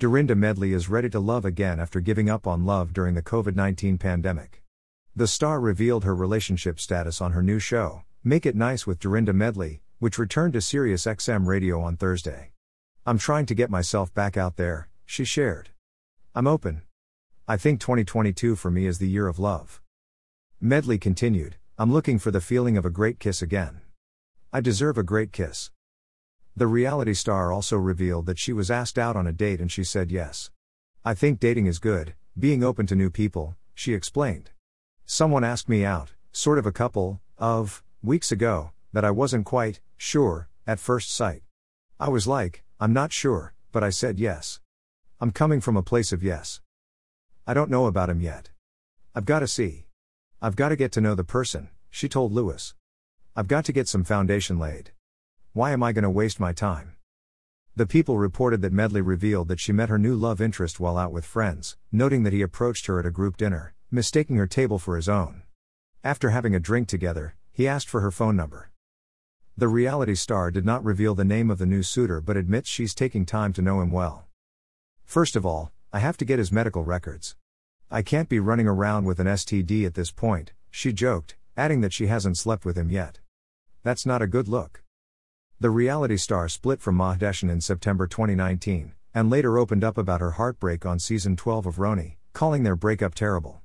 Dorinda Medley is ready to love again after giving up on love during the COVID 19 pandemic. The star revealed her relationship status on her new show, Make It Nice with Dorinda Medley, which returned to Sirius XM radio on Thursday. I'm trying to get myself back out there, she shared. I'm open. I think 2022 for me is the year of love. Medley continued, I'm looking for the feeling of a great kiss again. I deserve a great kiss. The reality star also revealed that she was asked out on a date and she said yes. I think dating is good, being open to new people, she explained. Someone asked me out, sort of a couple of weeks ago, that I wasn't quite sure at first sight. I was like, I'm not sure, but I said yes. I'm coming from a place of yes. I don't know about him yet. I've got to see. I've got to get to know the person, she told Lewis. I've got to get some foundation laid. Why am I going to waste my time? The People reported that Medley revealed that she met her new love interest while out with friends, noting that he approached her at a group dinner, mistaking her table for his own. After having a drink together, he asked for her phone number. The reality star did not reveal the name of the new suitor but admits she's taking time to know him well. First of all, I have to get his medical records. I can't be running around with an STD at this point, she joked, adding that she hasn't slept with him yet. That's not a good look. The reality star split from Mahdessian in September 2019, and later opened up about her heartbreak on season 12 of RHONY, calling their breakup terrible.